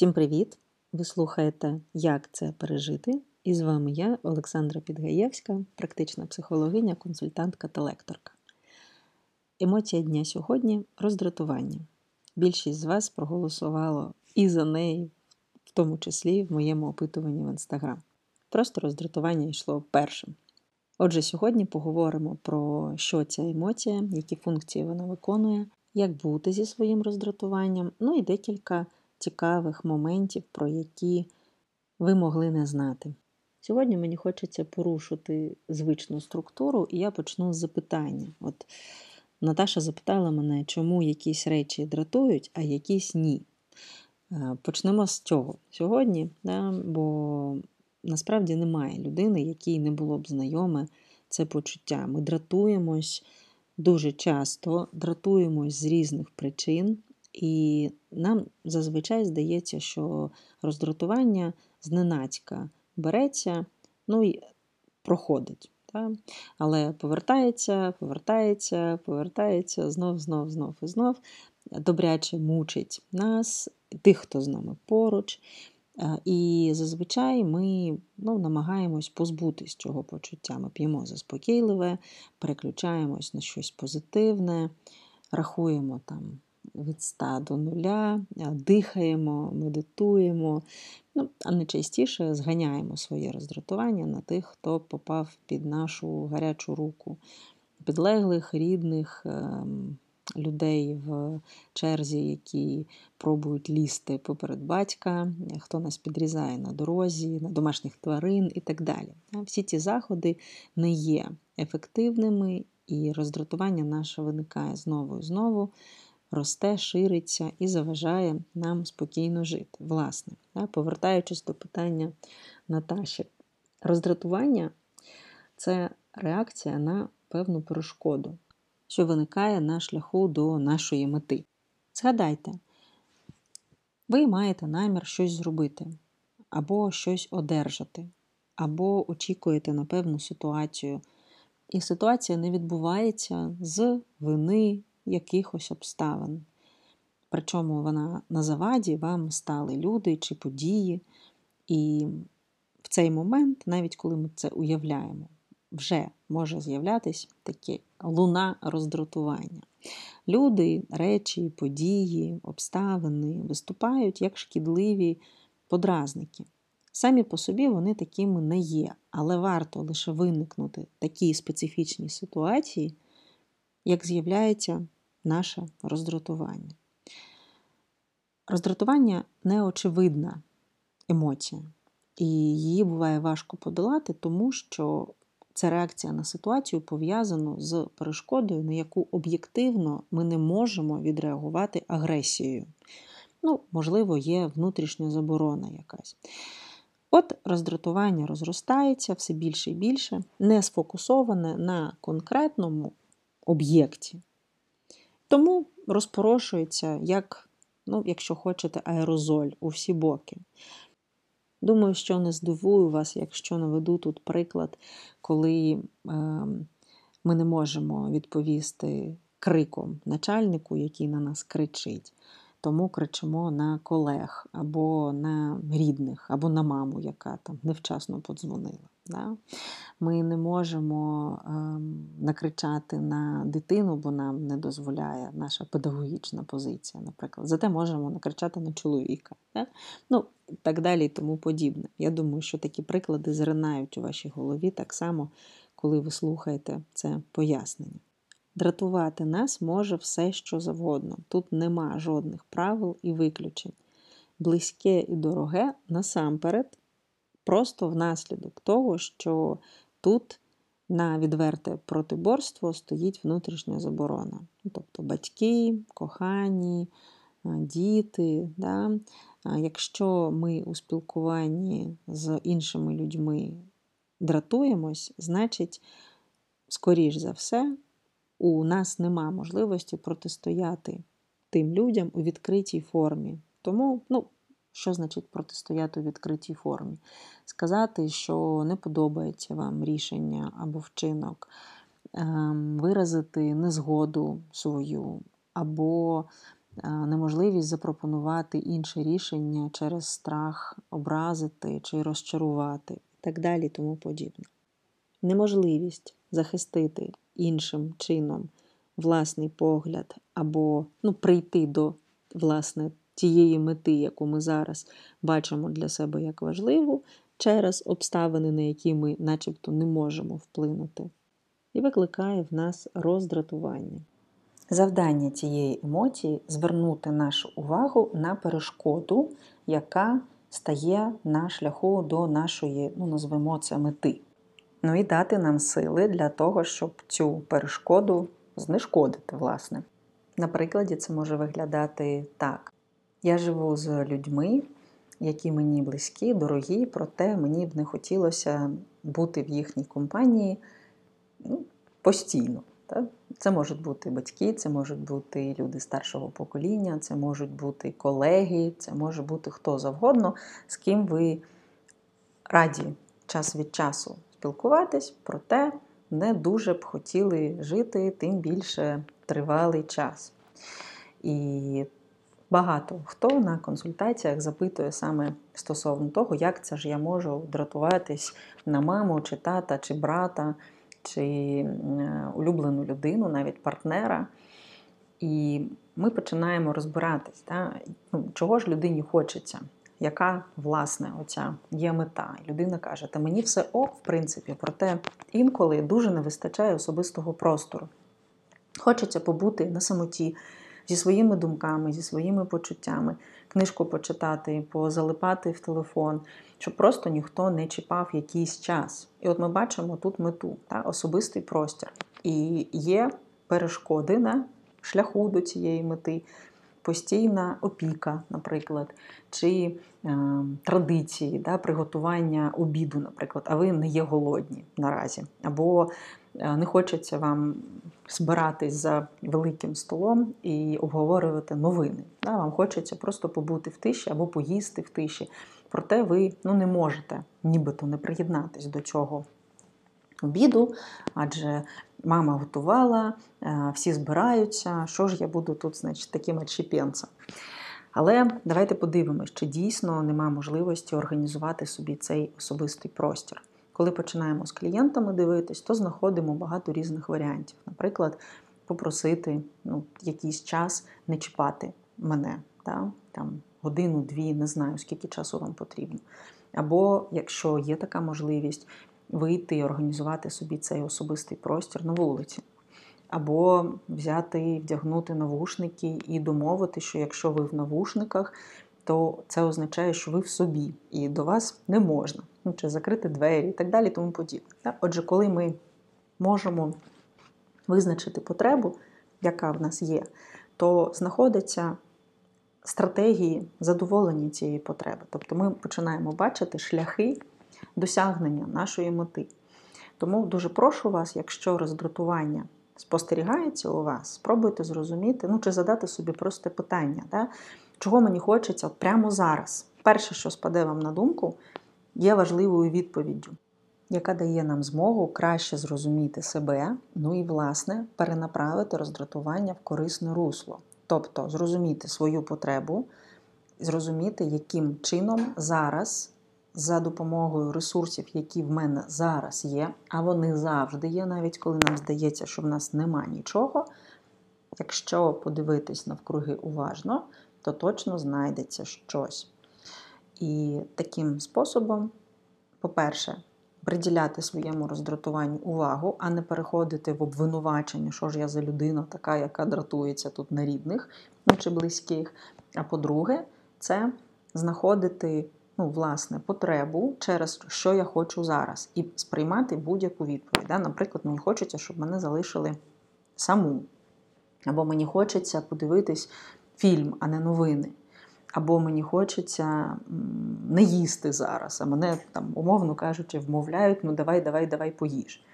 Всім привіт! Ви слухаєте Як це пережити? І з вами я, Олександра Підгаєвська, практична психологиня, консультантка та лекторка. Емоція дня сьогодні роздратування. Більшість з вас проголосувало і за неї, в тому числі в моєму опитуванні в інстаграм. Просто роздратування йшло першим. Отже, сьогодні поговоримо про що ця емоція, які функції вона виконує, як бути зі своїм роздратуванням, ну і декілька цікавих моментів, про які ви могли не знати. Сьогодні мені хочеться порушити звичну структуру, і я почну з запитання. От Наташа запитала мене, чому якісь речі дратують, а якісь ні. Е, почнемо з цього сьогодні, да, бо насправді немає людини, якій не було б знайоме це почуття. Ми дратуємось дуже часто, дратуємось з різних причин, і нам зазвичай здається, що роздратування зненацька береться, ну і проходить. Так? Але повертається, повертається, повертається знов, знов, знов і знов. Добряче мучить нас, тих, хто з нами поруч. І зазвичай ми ну, намагаємось позбутись цього почуття. Ми п'ємо заспокійливе, переключаємось на щось позитивне, рахуємо там від 100 до 0, дихаємо, медитуємо, ну, а найчастіше зганяємо своє роздратування на тих, хто попав під нашу гарячу руку, підлеглих, рідних. Ем, людей в черзі, які пробують лізти поперед батька, хто нас підрізає на дорозі, на домашніх тварин і так далі. Всі ці заходи не є ефективними, і роздратування наше виникає знову і знову росте, шириться і заважає нам спокійно жити. Власне, повертаючись до питання Наташі, роздратування це реакція на певну перешкоду, що виникає на шляху до нашої мети. Згадайте, ви маєте намір щось зробити, або щось одержати, або очікуєте на певну ситуацію. І ситуація не відбувається з вини, якихось обставин. Причому вона на заваді вам стали люди чи події. І в цей момент, навіть коли ми це уявляємо, вже може з'являтися таке луна роздратування. Люди, речі, події, обставини виступають як шкідливі подразники. Самі по собі вони такими не є, але варто лише виникнути такі специфічні ситуації, як з'являється наше роздратування. Роздратування неочевидна емоція, і її буває важко подолати, тому що це реакція на ситуацію пов'язану з перешкодою, на яку об'єктивно ми не можемо відреагувати агресією. Ну, можливо, є внутрішня заборона якась. От роздратування розростається все більше і більше, не сфокусоване на конкретному об'єкті. Тому розпорошується, як, ну, якщо хочете, аерозоль у всі боки. Думаю, що не здивую вас, якщо наведу тут приклад, коли е, ми не можемо відповісти криком начальнику, який на нас кричить тому кричимо на колег, або на рідних, або на маму, яка там невчасно подзвонила. Да? Ми не можемо ем, накричати на дитину, бо нам не дозволяє наша педагогічна позиція, наприклад. Зате можемо накричати на чоловіка. Да? Ну, так далі і тому подібне. Я думаю, що такі приклади зринають у вашій голові так само, коли ви слухаєте це пояснення. Дратувати нас може все, що завгодно. Тут нема жодних правил і виключень. Близьке і дороге насамперед, просто внаслідок того, що тут на відверте протиборство стоїть внутрішня заборона. Ну, тобто батьки, кохані, діти. Да? Якщо ми у спілкуванні з іншими людьми дратуємось, значить, скоріш за все, у нас нема можливості протистояти тим людям у відкритій формі. Тому, ну, що значить протистояти у відкритій формі? Сказати, що не подобається вам рішення або вчинок, ем, виразити незгоду свою, або неможливість запропонувати інше рішення через страх образити чи розчарувати і так далі тому подібне. Неможливість захистити іншим чином власний погляд або ну, прийти до власне тієї мети, яку ми зараз бачимо для себе як важливу, через обставини, на які ми начебто не можемо вплинути, і викликає в нас роздратування. Завдання цієї емоції звернути нашу увагу на перешкоду, яка стає на шляху до нашої, ну, назвемо це мети. Ну і дати нам сили для того, щоб цю перешкоду знешкодити, власне. На прикладі, це може виглядати так: я живу з людьми, які мені близькі, дорогі, проте мені б не хотілося бути в їхній компанії ну, постійно. Так? Це можуть бути батьки, це можуть бути люди старшого покоління, це можуть бути колеги, це може бути хто завгодно, з ким ви раді час від часу спілкуватись, проте не дуже б хотіли жити, тим більше тривалий час. І багато хто на консультаціях запитує саме стосовно того, як це ж я можу дратуватись на маму, чи тата, чи брата, чи е, улюблену людину, навіть партнера. І ми починаємо розбиратись, да? ну, чого ж людині хочеться, яка, власне, оця є мета. Людина каже, та мені все ок, в принципі, проте інколи дуже не вистачає особистого простору. Хочеться побути на самоті зі своїми думками, зі своїми почуттями, книжку почитати, позалипати в телефон, щоб просто ніхто не чіпав якийсь час. І от ми бачимо тут мету, та, особистий простір. І є перешкоди на шляху до цієї мети. Постійна опіка, наприклад, чи е, традиції, да, приготування обіду, наприклад, а ви не є голодні наразі. Або Е, не хочеться вам збиратись за великим столом і обговорювати новини. Вам хочеться просто побути в тиші або поїсти в тиші. Проте ви ну, не можете нібито не приєднатись до цього обіду, адже мама готувала, е, всі збираються. Що ж я буду тут, значить, таким отщепенцем? Але давайте подивимось, чи дійсно нема можливості організувати собі цей особистий простір. Коли починаємо з клієнтами дивитись, то знаходимо багато різних варіантів. Наприклад, попросити ну, якийсь час не чіпати мене, та? там годину-дві, не знаю, скільки часу вам потрібно. Або, якщо є така можливість, вийти і організувати собі цей особистий простір на вулиці. Або взяти, вдягнути навушники і домовити, що якщо ви в навушниках, то це означає, що ви в собі, і до вас не можна ну, чи закрити двері і так далі, тому подібне. Отже, коли ми можемо визначити потребу, яка в нас є, то знаходяться стратегії задоволення цієї потреби. Тобто ми починаємо бачити шляхи досягнення нашої мети. Тому дуже прошу вас, якщо роздратування спостерігається у вас, спробуйте зрозуміти, ну чи задати собі просте питання, да? чого мені хочеться от прямо зараз. Перше, що спаде вам на думку, є важливою відповіддю, яка дає нам змогу краще зрозуміти себе, ну і, власне, перенаправити роздратування в корисне русло. Тобто зрозуміти свою потребу, зрозуміти, яким чином зараз, за допомогою ресурсів, які в мене зараз є, а вони завжди є, навіть коли нам здається, що в нас нема нічого. Якщо подивитись навкруги уважно, то точно знайдеться щось. І таким способом, по-перше, приділяти своєму роздратуванню увагу, а не переходити в обвинувачення, що ж я за людина, така, яка дратується тут на рідних ну, чи близьких. А по-друге, це знаходити ну, власне, потребу через що я хочу зараз, і сприймати будь-яку відповідь. Да? Наприклад, мені хочеться, щоб мене залишили саму. Або мені хочеться подивитись фільм, а не новини. Або мені хочеться не їсти зараз, а мене там, умовно кажучи, вмовляють, ну давай, давай, давай поїж.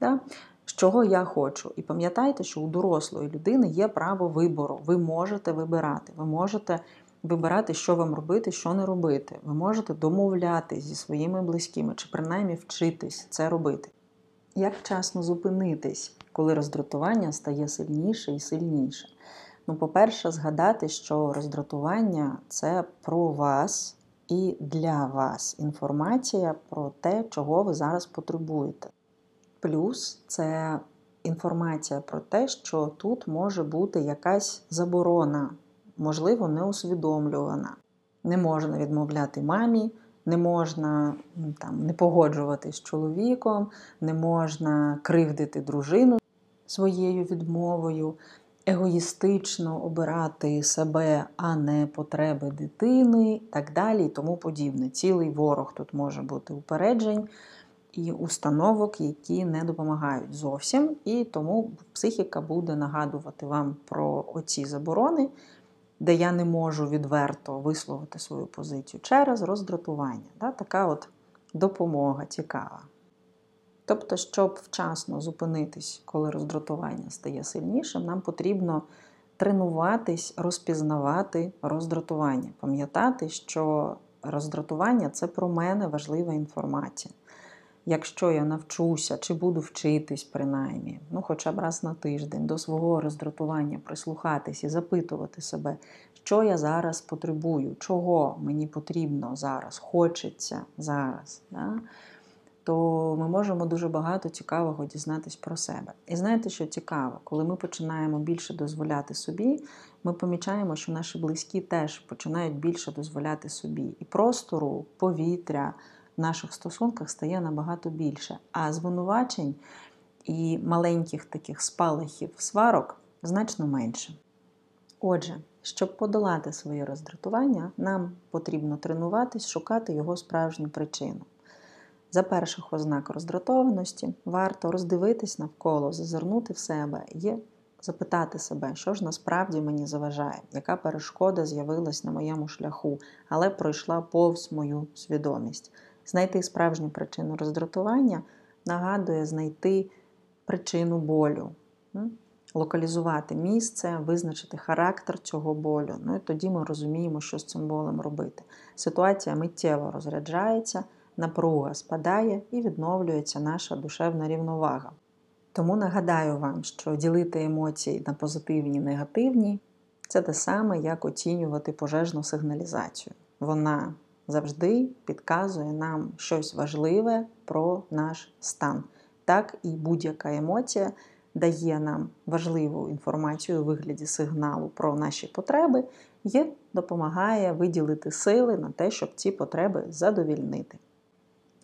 Да? З чого я хочу? І пам'ятайте, що у дорослої людини є право вибору. Ви можете вибирати. Ви можете вибирати, що вам робити, що не робити. Ви можете домовлятися зі своїми близькими, чи принаймні вчитись це робити. Як вчасно зупинитись, коли роздратування стає сильніше і сильніше? Ну, по-перше, згадати, що роздратування це про вас і для вас інформація про те, чого ви зараз потребуєте. Плюс це інформація про те, що тут може бути якась заборона, можливо, неусвідомлювана. Не можна відмовляти мамі, не можна там, не погоджуватись з чоловіком, не можна кривдити дружину своєю відмовою, егоїстично обирати себе, а не потреби дитини, так далі і тому подібне. Цілий ворог тут може бути упереджень і установок, які не допомагають зовсім. І тому психіка буде нагадувати вам про оці заборони, де я не можу відверто висловити свою позицію через роздратування. Да? Така от допомога цікава. Тобто, щоб вчасно зупинитись, коли роздратування стає сильнішим, нам потрібно тренуватись, розпізнавати роздратування, пам'ятати, що роздратування це про мене важлива інформація. Якщо я навчуся чи буду вчитись, принаймні, ну хоча б раз на тиждень, до свого роздратування прислухатись і запитувати себе, що я зараз потребую, чого мені потрібно зараз, хочеться зараз. Да? то ми можемо дуже багато цікавого дізнатись про себе. І знаєте, що цікаво, коли ми починаємо більше дозволяти собі, ми помічаємо, що наші близькі теж починають більше дозволяти собі. І простору, повітря в наших стосунках стає набагато більше. А звинувачень і маленьких таких спалахів сварок значно менше. Отже, щоб подолати своє роздратування, нам потрібно тренуватись, шукати його справжню причину. За перших ознак роздратованості варто роздивитись навколо, зазирнути в себе і запитати себе, що ж насправді мені заважає, яка перешкода з'явилась на моєму шляху, але пройшла повз мою свідомість. Знайти справжню причину роздратування нагадує знайти причину болю, локалізувати місце, визначити характер цього болю. Ну і тоді ми розуміємо, що з цим болем робити. Ситуація миттєво розряджається напруга спадає і відновлюється наша душевна рівновага. Тому нагадаю вам, що ділити емоції на позитивні і негативні це те саме, як оцінювати пожежну сигналізацію. Вона завжди підказує нам щось важливе про наш стан. Так і будь-яка емоція дає нам важливу інформацію у вигляді сигналу про наші потреби і допомагає виділити сили на те, щоб ці потреби задовільнити.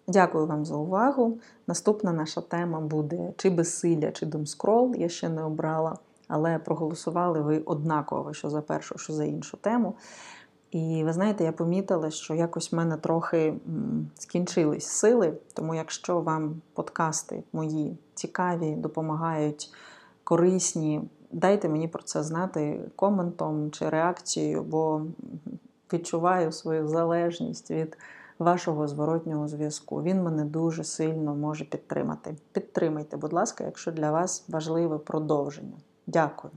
Дякую вам за увагу. Наступна наша тема буде чи безсилля, чи домскрол. Я ще не обрала, але проголосували ви однаково, що за першу, що за іншу тему. І ви знаєте, я помітила, що якось в мене трохи скінчились сили, тому якщо вам подкасти мої цікаві, допомагають, корисні, дайте мені про це знати коментом чи реакцією, бо відчуваю свою залежність від вашого зворотнього зв'язку. Він мене дуже сильно може підтримати. Підтримайте, будь ласка, якщо для вас важливе продовження. Дякую.